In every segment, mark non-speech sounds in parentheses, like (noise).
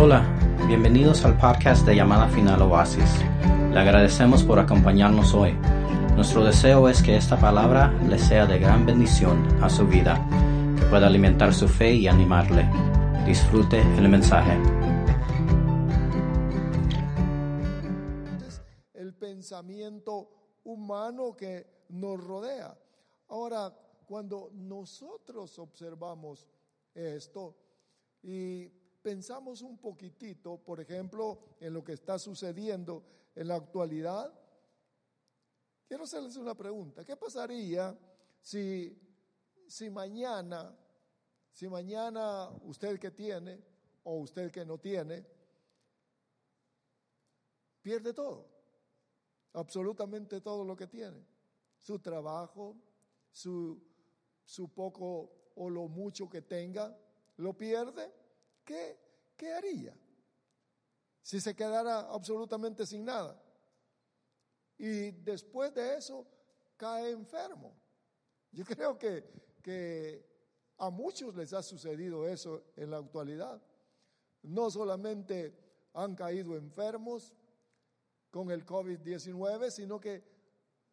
Hola, bienvenidos al podcast de Llamada Final Oasis. Le agradecemos por acompañarnos hoy. Nuestro deseo es que esta palabra le sea de gran bendición a su vida, que pueda alimentar su fe y animarle. Disfrute el mensaje. el pensamiento humano que nos rodea. Ahora, cuando nosotros observamos esto y pensamos un poquitito, por ejemplo, en lo que está sucediendo en la actualidad, quiero hacerles una pregunta. ¿Qué pasaría si, si mañana, si mañana usted que tiene o usted que no tiene, pierde todo? absolutamente todo lo que tiene, su trabajo, su, su poco o lo mucho que tenga, lo pierde, ¿qué, qué haría? Si se quedara absolutamente sin nada. Y después de eso cae enfermo. Yo (laughs) creo que, que a muchos les ha sucedido eso en la actualidad. No solamente han caído enfermos, con el COVID-19, sino que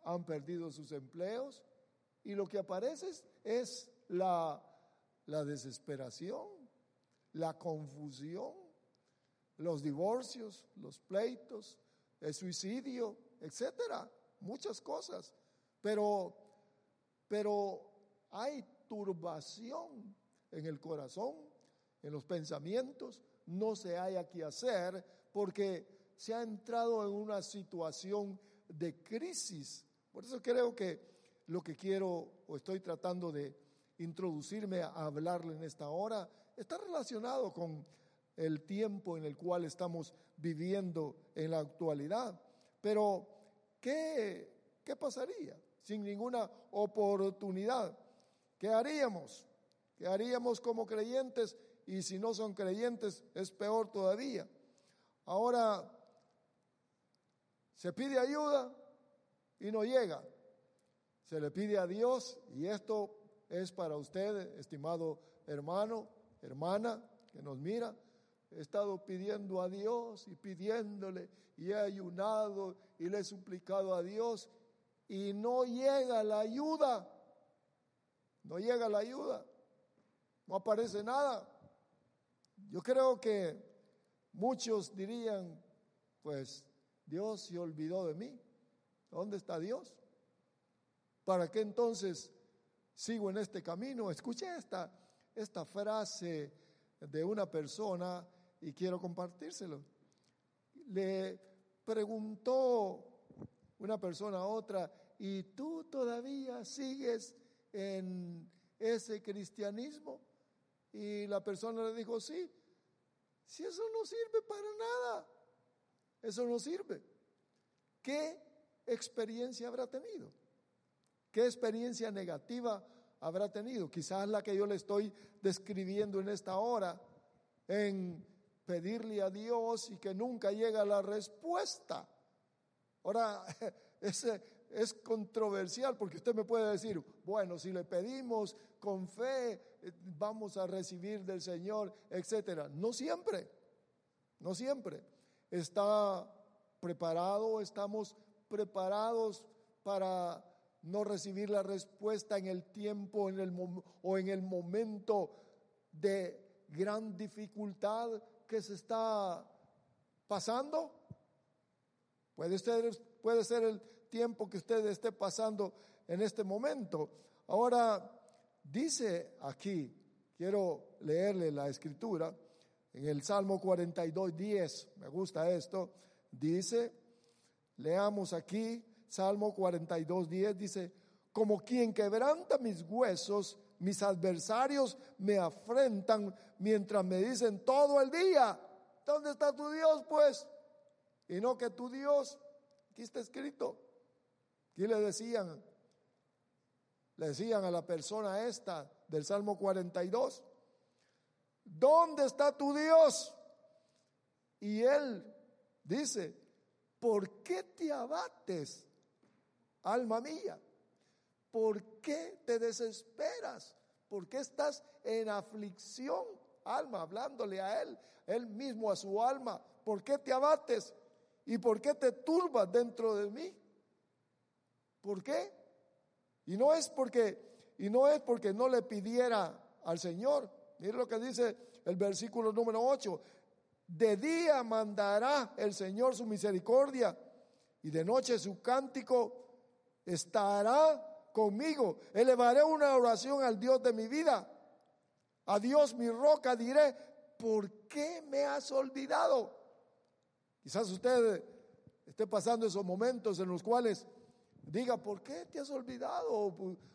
han perdido sus empleos y lo que aparece es la, la desesperación, la confusión, los divorcios, los pleitos, el suicidio, etcétera, muchas cosas. Pero, pero hay turbación en el corazón, en los pensamientos, no se haya que hacer porque se ha entrado en una situación de crisis. Por eso creo que lo que quiero o estoy tratando de introducirme a hablarle en esta hora está relacionado con el tiempo en el cual estamos viviendo en la actualidad. Pero, ¿qué, qué pasaría sin ninguna oportunidad? ¿Qué haríamos? ¿Qué haríamos como creyentes? Y si no son creyentes, es peor todavía. Ahora, se pide ayuda y no llega. Se le pide a Dios y esto es para usted, estimado hermano, hermana que nos mira. He estado pidiendo a Dios y pidiéndole y he ayunado y le he suplicado a Dios y no llega la ayuda. No llega la ayuda. No aparece nada. Yo creo que muchos dirían, pues Dios se olvidó de mí. ¿Dónde está Dios? ¿Para qué entonces sigo en este camino? Escuché esta, esta frase de una persona y quiero compartírselo. Le preguntó una persona a otra, ¿y tú todavía sigues en ese cristianismo? Y la persona le dijo, sí, si eso no sirve para nada. Eso no sirve. ¿Qué experiencia habrá tenido? ¿Qué experiencia negativa habrá tenido? Quizás la que yo le estoy describiendo en esta hora, en pedirle a Dios y que nunca llega la respuesta. Ahora, (laughs) ese es controversial porque usted me puede decir, bueno, si le pedimos con fe, eh, vamos a recibir del Señor, etcétera. No siempre, no siempre está preparado, estamos preparados para no recibir la respuesta en el tiempo en el o en el momento de gran dificultad que se está pasando. Puede ser, puede ser el tiempo que usted esté pasando en este momento. Ahora, dice aquí, quiero leerle la escritura, en el Salmo 42, 10, me gusta esto, dice, leamos aquí, Salmo 42, 10, dice, como quien quebranta mis huesos, mis adversarios me afrentan mientras me dicen todo el día, ¿dónde está tu Dios pues? Y no que tu Dios, aquí está escrito, aquí le decían, le decían a la persona esta del Salmo 42, ¿dónde está tu Dios? Y él dice, ¿por qué te abates, alma mía? ¿Por qué te desesperas? ¿Por qué estás en aflicción? alma, hablándole a él, él mismo a su alma, ¿por qué te abates? ¿Y por qué te turbas dentro de mí? ¿Por qué? Y no es porque, y no es porque no le pidiera al Señor. Mire lo que dice el versículo número 8. De día mandará el Señor su misericordia y de noche su cántico estará conmigo. Elevaré una oración al Dios de mi vida. A Dios mi roca diré, ¿por qué me has olvidado? Quizás usted esté pasando esos momentos en los cuales diga, ¿por qué te has olvidado?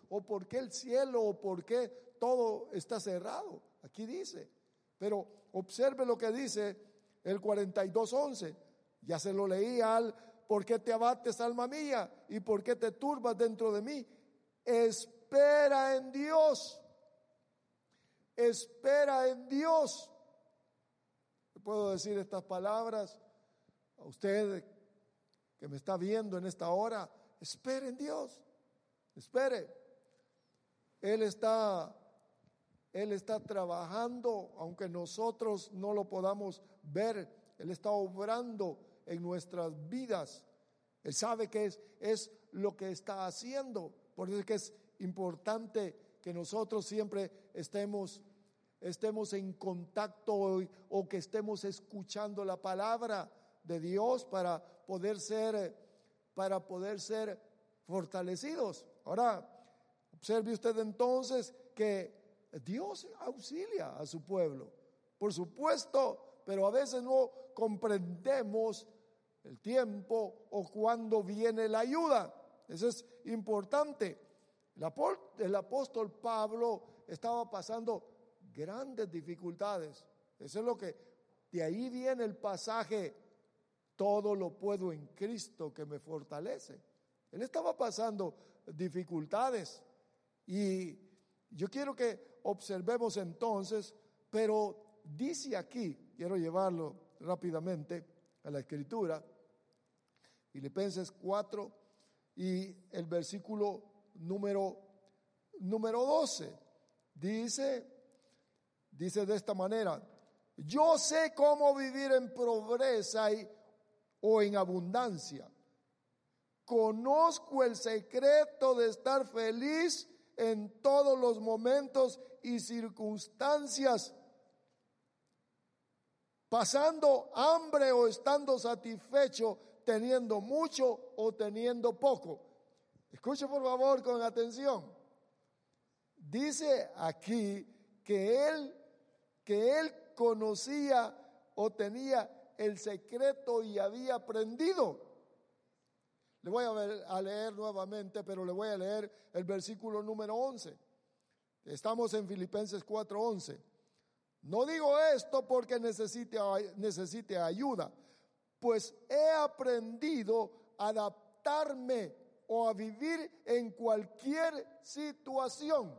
O, por qué el cielo? ¿O por qué todo está cerrado? Aquí dice. Pero observe lo que dice el 42.11. Ya se lo leí al, ¿por qué te abates, alma mía? ¿Y por qué te turbas dentro de mí? Espera en Dios. Espera en Dios. ¿Puedo decir estas palabras? a usted que me está viendo en esta hora, espere en Dios, espere. Él está, Él está trabajando, aunque nosotros no lo podamos ver, Él está obrando en nuestras vidas. Él sabe que es, es lo que está haciendo. Por eso es que es importante que nosotros siempre estemos, estemos en contacto o que estemos escuchando la palabra de Dios para poder ser, para poder ser fortalecidos. Ahora, observe usted entonces que Dios auxilia a su pueblo, por supuesto, pero a veces no comprendemos el tiempo o cuándo viene la ayuda. Eso es importante. El apóstol Pablo estaba pasando grandes dificultades. Eso es lo que, de ahí viene el pasaje todo lo puedo en Cristo que me fortalece. Él estaba pasando dificultades y yo quiero que observemos entonces, pero dice aquí, quiero llevarlo rápidamente a la escritura, Filipenses 4 y el versículo número, número 12, dice, dice de esta manera, yo sé cómo vivir en pobreza y o en abundancia. Conozco el secreto de estar feliz en todos los momentos y circunstancias, pasando hambre o estando satisfecho, teniendo mucho o teniendo poco. Escuche por favor con atención. Dice aquí que él que él conocía o tenía el secreto y había aprendido. Le voy a, leer nuevamente, pero le voy a leer el versículo número 11. Estamos en Filipenses 4:11. No digo esto porque necesite, necesite ayuda, pues he aprendido a adaptarme o a vivir en cualquier situación.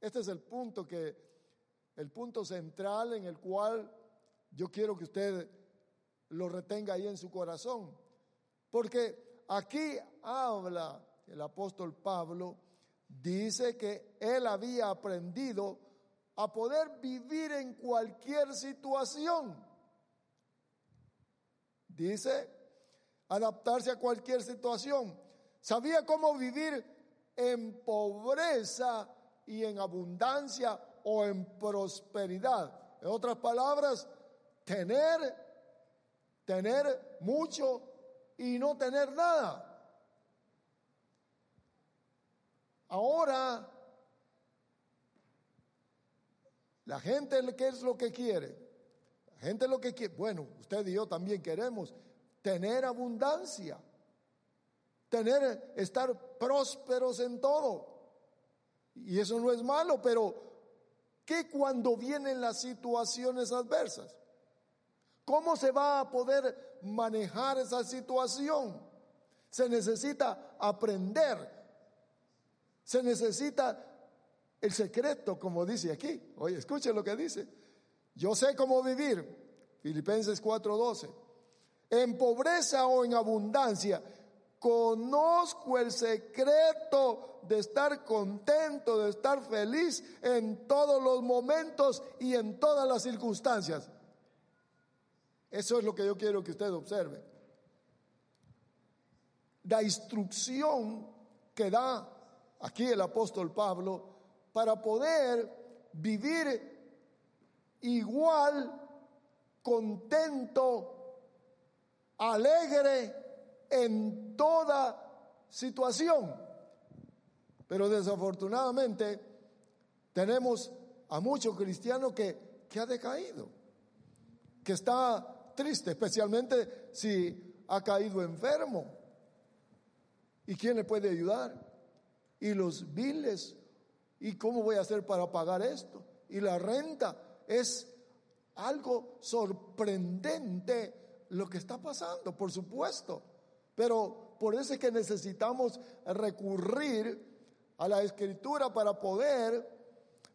Este es el punto que, el punto central en el cual yo quiero que usted lo retenga ahí en su corazón, porque aquí habla el apóstol Pablo, dice que él había aprendido a poder vivir en cualquier situación. Dice, adaptarse a cualquier situación. Sabía cómo vivir en pobreza y en abundancia o en prosperidad. En otras palabras, tener, tener mucho y no tener nada. Ahora, la gente, ¿qué es lo que quiere? La gente lo que quiere, bueno, usted y yo también queremos tener abundancia, tener, estar prósperos en todo. Y eso no es malo, pero ¿qué cuando vienen las situaciones adversas? ¿Cómo se va a poder manejar esa situación? Se necesita aprender. Se necesita el secreto, como dice aquí. Oye, escuche lo que dice. Yo sé cómo vivir. Filipenses 4:12. En pobreza o en abundancia, conozco el secreto de estar contento, de estar feliz en todos los momentos y en todas las circunstancias. Eso es lo que yo quiero que usted observe. La instrucción que da aquí el apóstol Pablo para poder vivir igual, contento, alegre en toda situación. Pero desafortunadamente tenemos a muchos cristianos que, que ha decaído, que está triste, especialmente si ha caído enfermo. ¿Y quién le puede ayudar? Y los biles. ¿Y cómo voy a hacer para pagar esto? Y la renta es algo sorprendente lo que está pasando, por supuesto. Pero por eso es que necesitamos recurrir a la escritura para poder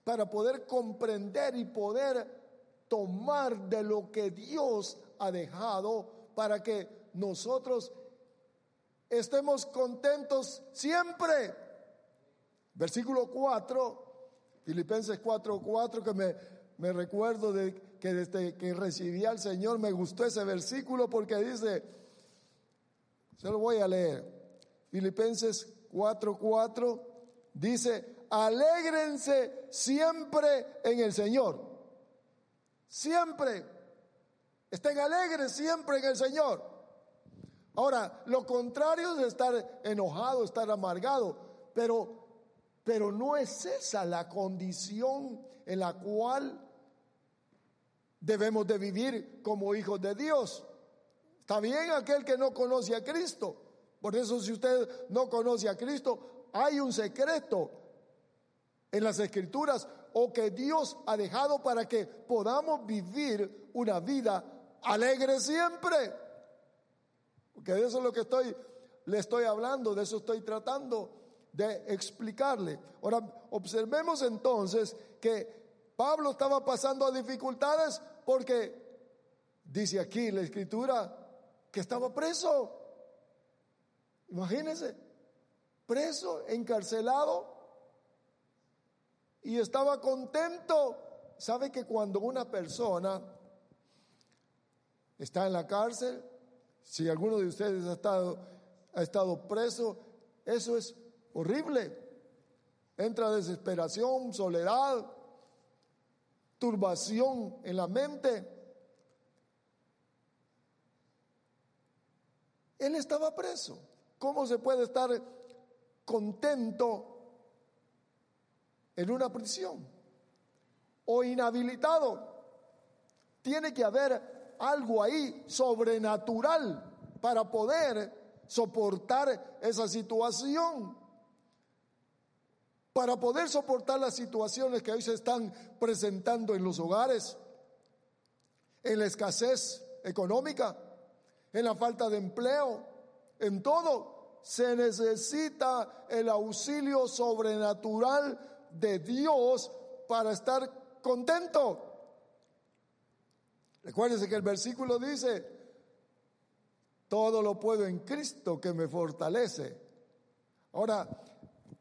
para poder comprender y poder tomar de lo que Dios ha dejado para que nosotros estemos contentos siempre. Versículo 4, Filipenses 4, 4, que me, me recuerdo de que desde que recibí al Señor me gustó ese versículo porque dice, se lo voy a leer, Filipenses 4, 4, dice, alégrense siempre en el Señor. Siempre. Estén alegres siempre en el Señor. Ahora, lo contrario es estar enojado, estar amargado, pero, pero no es esa la condición en la cual debemos de vivir como hijos de Dios. Está bien aquel que no conoce a Cristo. Por eso si usted no conoce a Cristo, hay un secreto en las escrituras o que Dios ha dejado para que podamos vivir una vida alegre siempre. Porque de eso es lo que estoy, le estoy hablando, de eso estoy tratando de explicarle. Ahora, observemos entonces que Pablo estaba pasando dificultades porque dice aquí la escritura que estaba preso. Imagínense, preso, encarcelado y estaba contento. ¿Sabe que cuando una persona está en la cárcel, si alguno de ustedes ha estado, ha estado preso, eso es horrible. Entra desesperación, soledad, turbación en la mente. Él estaba preso. ¿Cómo se puede estar contento en una prisión o inhabilitado? Tiene que haber algo ahí sobrenatural para poder soportar esa situación. Para poder soportar las situaciones que hoy se están presentando en los hogares, en la escasez económica, en la falta de empleo, en todo, se necesita el auxilio sobrenatural de Dios para estar contento. Recuérdense que el versículo dice, todo lo puedo en Cristo que me fortalece. Ahora,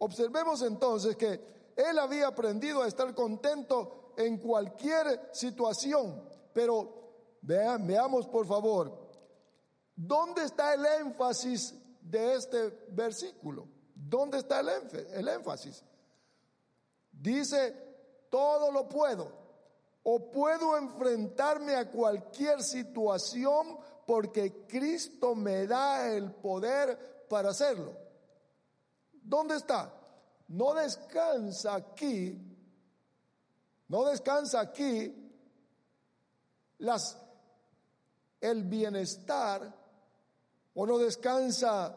observemos entonces que él había aprendido a estar contento en cualquier situación, pero veamos por favor, ¿dónde está el énfasis de este versículo? ¿Dónde está el, el énfasis? Dice, todo lo puedo o puedo enfrentarme a cualquier situación porque Cristo me da el poder para hacerlo. ¿Dónde está? No descansa aquí, no descansa aquí las, el bienestar o no descansa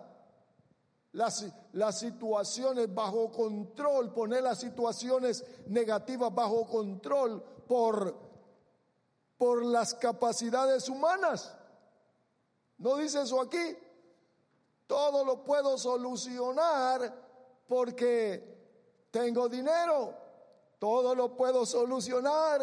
las, las, situaciones bajo control, poner las situaciones negativas bajo control por, por las capacidades humanas. ¿No dice eso aquí? Todo lo puedo solucionar porque tengo dinero. Todo lo puedo solucionar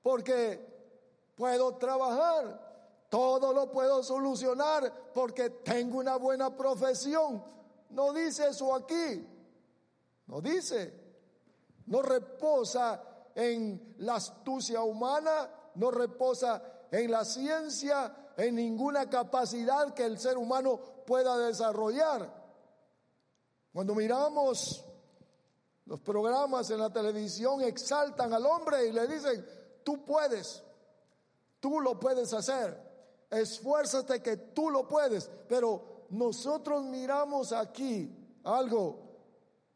porque puedo trabajar. todo lo puedo solucionar porque tengo una buena profesión. No dice eso aquí. No dice. No reposa en la astucia humana, no reposa en la ciencia, en ninguna capacidad que el ser humano pueda desarrollar. Cuando miramos los programas en la televisión, exaltan al hombre y le dicen, tú puedes, tú lo puedes hacer, esfuérzate que tú lo puedes, pero nosotros miramos aquí algo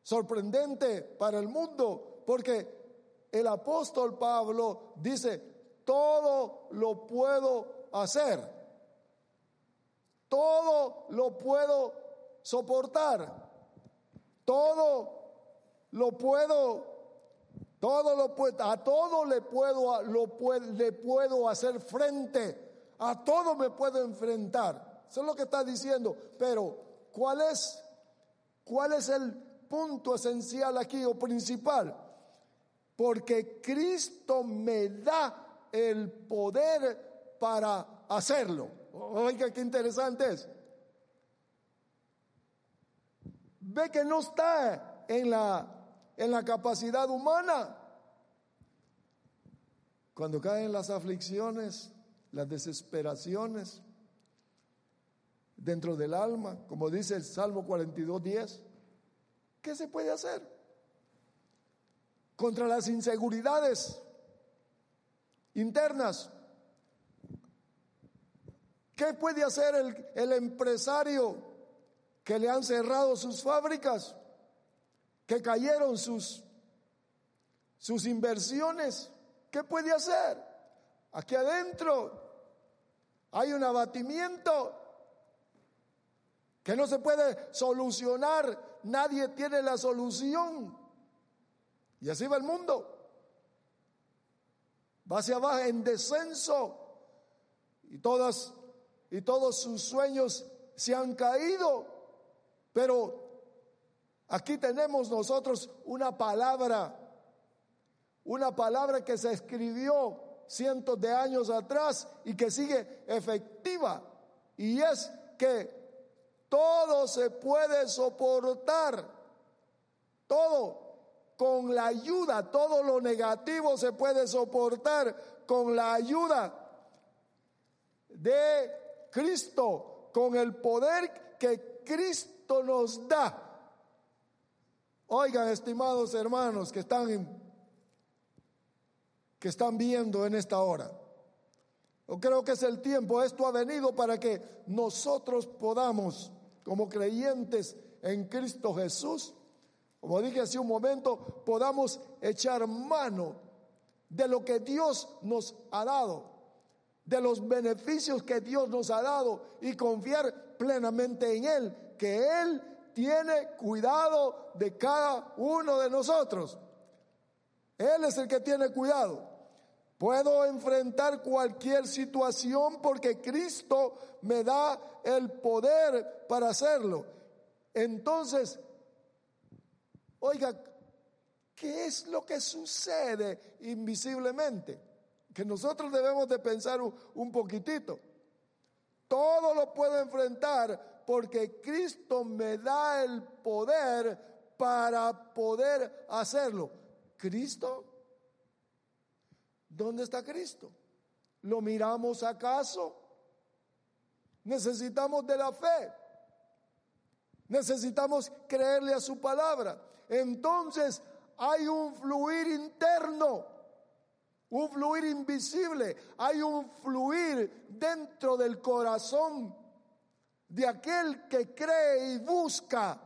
sorprendente para el mundo, porque el apóstol Pablo dice, todo lo puedo hacer, todo lo puedo soportar, todo lo puedo, todo lo puedo, a todo le puedo, lo le puedo hacer frente, a todo me puedo enfrentar. Eso es lo que está diciendo, pero ¿cuál es, cuál es el punto esencial aquí o principal, porque Cristo me da el poder para hacerlo. Oiga, qué interesante es. Ve que no está en la, en la capacidad humana. Cuando caen las aflicciones, las desesperaciones dentro del alma, como dice el Salmo 42, 10, ¿Qué se puede hacer? Contra las inseguridades internas. ¿Qué puede hacer el, el empresario que le han cerrado sus fábricas? Que cayeron sus, sus inversiones. ¿Qué puede hacer? Aquí adentro hay un abatimiento que no se puede solucionar nadie tiene la solución. Y así va el mundo. Va hacia abajo en descenso. Y todas y todos sus sueños se han caído. Pero aquí tenemos nosotros una palabra, una palabra que se escribió cientos de años atrás y que sigue efectiva. Y es que todo se puede soportar. Todo. Con la ayuda, todo lo negativo se puede soportar con la ayuda de Cristo, con el poder que Cristo nos da. Oigan, estimados hermanos que están que están viendo en esta hora. Yo creo que es el tiempo, esto ha venido para que nosotros podamos como creyentes en Cristo Jesús, como dije hace un momento, podamos echar mano de lo que Dios nos ha dado, de los beneficios que Dios nos ha dado y confiar plenamente en Él, que Él tiene cuidado de cada uno de nosotros. Él es el que tiene cuidado. Puedo enfrentar cualquier situación porque Cristo me da el poder para hacerlo. Entonces, oiga, ¿qué es lo que sucede invisiblemente? Que nosotros debemos de pensar un, poquitito. Todo lo puedo enfrentar porque Cristo me da el poder para poder hacerlo. ¿Cristo? ¿Dónde está Cristo? ¿Lo miramos acaso? Necesitamos de la fe. Necesitamos creerle a su palabra. Entonces hay un fluir interno, un fluir invisible, hay un fluir dentro del corazón de aquel que cree y busca,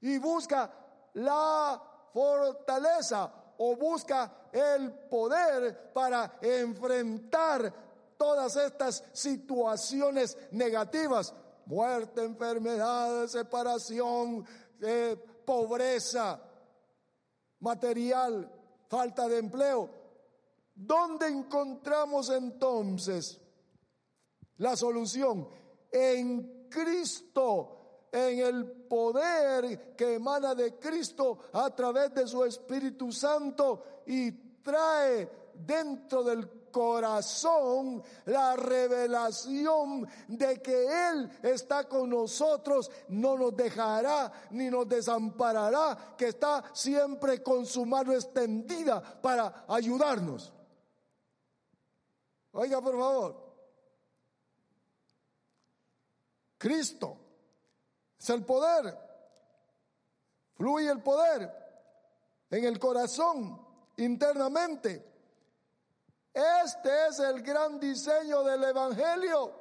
y busca la fortaleza o busca el poder para enfrentar todas estas situaciones negativas. Muerte, enfermedad, separación, eh, pobreza material, falta de empleo. ¿Dónde encontramos entonces la solución? En Cristo en el poder que emana de Cristo a través de su Espíritu Santo y trae dentro del corazón la revelación de que Él está con nosotros, no nos dejará ni nos desamparará, que está siempre con su mano extendida para ayudarnos. Oiga, por favor. Cristo es el poder. Fluye el poder en el corazón internamente. Este es el gran diseño del Evangelio.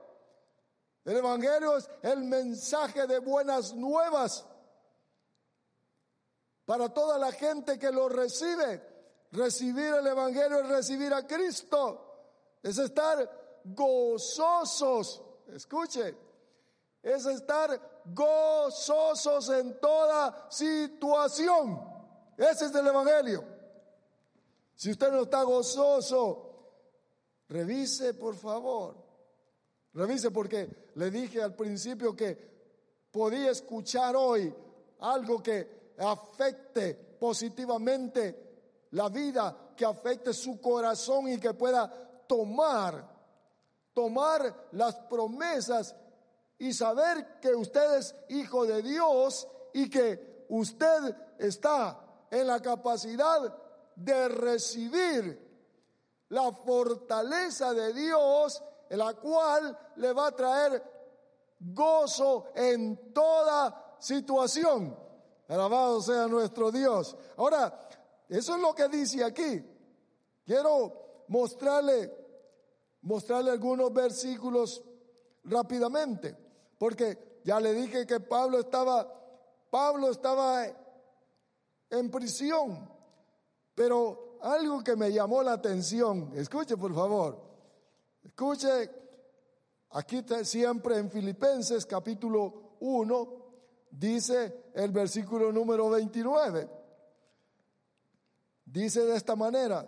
El Evangelio es el mensaje de buenas nuevas para toda la gente que lo recibe. Recibir el Evangelio es recibir a Cristo. Es estar gozosos. Escuche, es estar gozosos en toda situación. Ese es el Evangelio. Si usted no está gozoso, revise por favor. Revise porque le dije al principio que podía escuchar hoy algo que afecte positivamente la vida, que afecte su corazón y que pueda tomar, tomar las promesas y saber que usted es hijo de Dios y que usted está en la capacidad de recibir la fortaleza de Dios, la cual le va a traer gozo en toda situación. Alabado sea nuestro Dios. Ahora, eso es lo que dice aquí. Quiero mostrarle, mostrarle algunos versículos rápidamente, porque ya le dije que Pablo estaba, Pablo estaba en prisión, pero algo que me llamó la atención, escuche por favor, escuche, aquí siempre en Filipenses capítulo 1, dice el versículo número 29, dice de esta manera,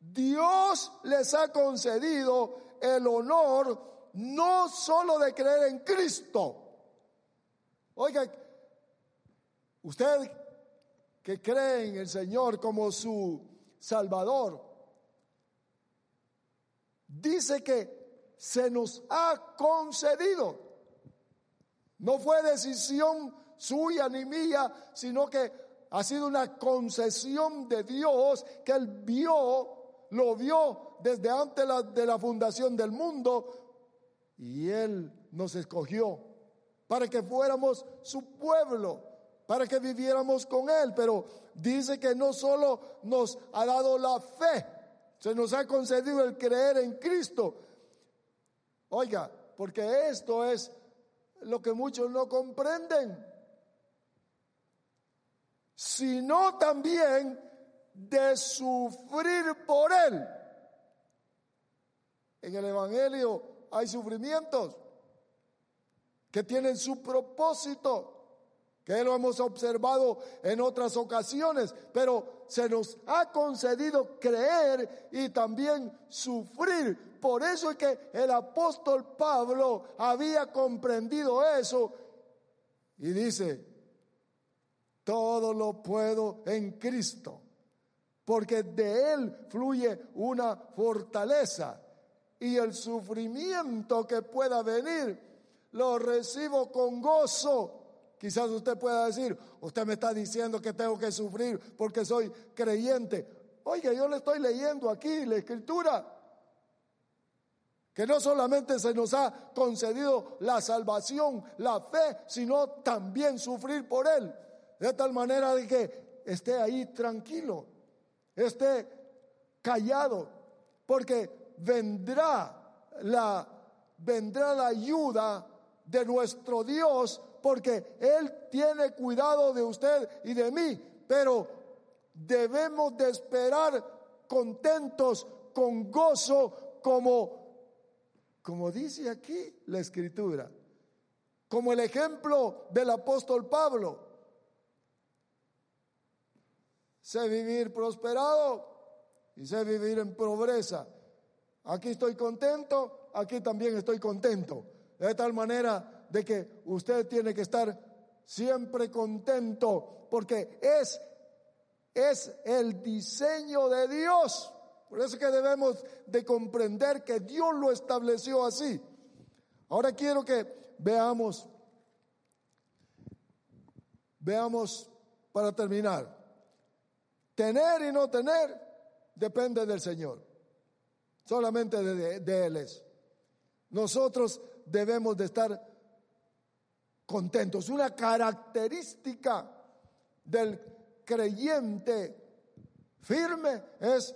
Dios les ha concedido el honor no solo de creer en Cristo. Oiga, usted que cree en el Señor como su Salvador, dice que se nos ha concedido. No fue decisión suya ni mía, sino que ha sido una concesión de Dios que Él vio, lo vio desde antes de la fundación del mundo y Él nos escogió para que fuéramos su pueblo, para que viviéramos con Él. Pero dice que no solo nos ha dado la fe, se nos ha concedido el creer en Cristo. Oiga, porque esto es lo que muchos no comprenden, sino también de sufrir por Él. En el Evangelio hay sufrimientos que tienen su propósito que lo hemos observado en otras ocasiones, pero se nos ha concedido creer y también sufrir. Por eso es que el apóstol Pablo había comprendido eso y dice, todo lo puedo en Cristo, porque de Él fluye una fortaleza y el sufrimiento que pueda venir lo recibo con gozo Quizás usted pueda decir, usted me está diciendo que tengo que sufrir porque soy creyente. Oiga, yo le estoy leyendo aquí la escritura. Que no solamente se nos ha concedido la salvación, la fe, sino también sufrir por Él. De tal manera de que esté ahí tranquilo, esté callado, porque vendrá la, vendrá la ayuda de nuestro Dios porque Él tiene cuidado de usted y de mí, pero debemos de esperar contentos, con gozo, como, como dice aquí la escritura, como el ejemplo del apóstol Pablo. Sé vivir prosperado y sé vivir en pobreza. Aquí estoy contento, aquí también estoy contento. De tal manera de que usted tiene que estar siempre contento porque es, es el diseño de Dios Por eso que debemos de comprender que Dios lo estableció así. Ahora quiero que veamos, veamos para terminar. Tener y no tener depende del Señor. Solamente de, Él es. Nosotros debemos de estar contentos. Una característica del creyente firme es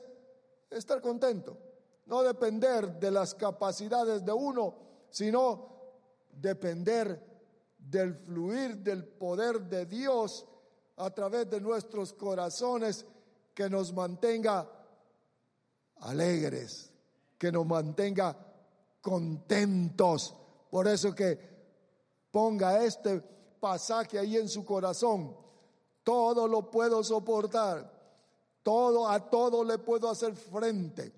estar contento. No depender de las capacidades de uno, sino depender del fluir del poder de Dios a través de nuestros corazones que nos mantenga alegres, que nos mantenga contentos. Por eso que ponga este pasaje ahí en su corazón. Todo lo puedo soportar. Todo a todo le puedo hacer frente.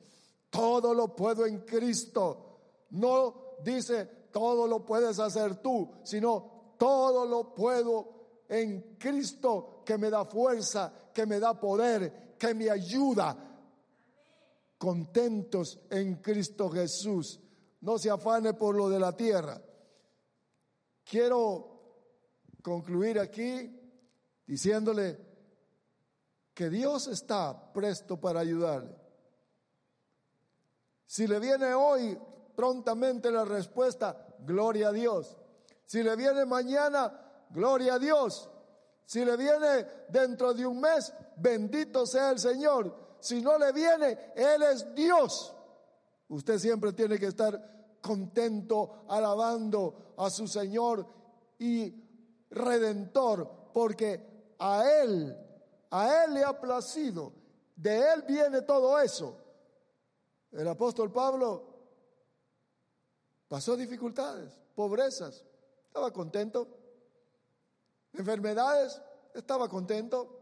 Todo lo puedo en Cristo. No dice todo lo puedes hacer tú, sino todo lo puedo en Cristo que me da fuerza, que me da poder, que me ayuda. Contentos en Cristo Jesús. No se afane por lo de la tierra. Quiero concluir aquí diciéndole que Dios está presto para ayudarle. Si le viene hoy prontamente la respuesta, gloria a Dios. Si le viene mañana, gloria a Dios. Si le viene dentro de un mes, bendito sea el Señor. Si no le viene, Él es Dios. Usted siempre tiene que estar contento, alabando a su Señor y redentor, porque a Él, a Él le ha placido. De Él viene todo eso. El apóstol Pablo pasó dificultades, pobrezas, estaba contento. Enfermedades, estaba contento.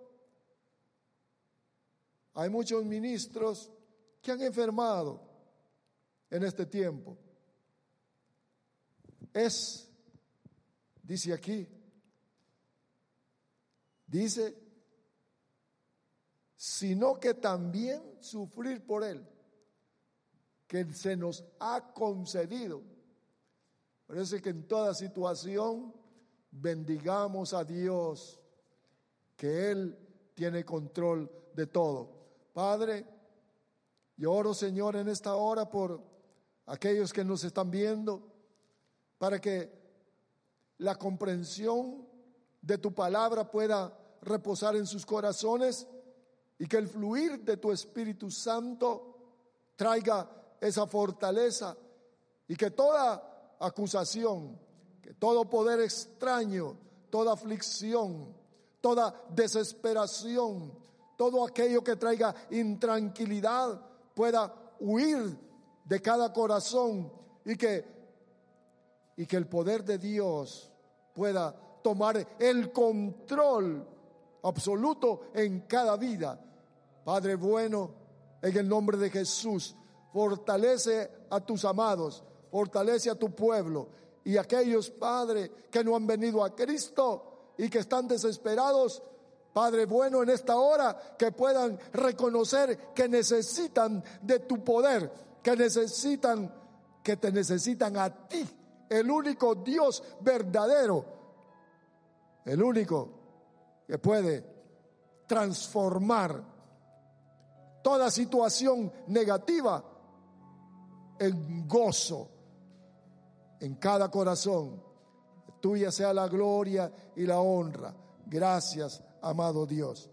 Hay muchos ministros que han enfermado en este tiempo. Es, dice aquí, dice, sino que también sufrir por él, que se nos ha concedido. Parece que en toda situación bendigamos a Dios, que Él tiene control de todo. Padre, yo oro Señor en esta hora por aquellos que nos están viendo, para que la comprensión de tu palabra pueda reposar en sus corazones y que el fluir de tu Espíritu Santo traiga esa fortaleza y que toda acusación, que todo poder extraño, toda aflicción, toda desesperación, todo aquello que traiga intranquilidad pueda huir de cada corazón y que, y que el poder de Dios pueda tomar el control absoluto en cada vida. Padre bueno, en el nombre de Jesús, fortalece a tus amados, fortalece a tu pueblo y aquellos, Padre, que no han venido a Cristo y que están desesperados, Padre bueno, en esta hora que puedan reconocer que necesitan de tu poder, que necesitan, que te necesitan a ti, el único Dios verdadero, el único que puede transformar toda situación negativa en gozo en cada corazón. Tuya sea la gloria y la honra. Gracias, amado Dios.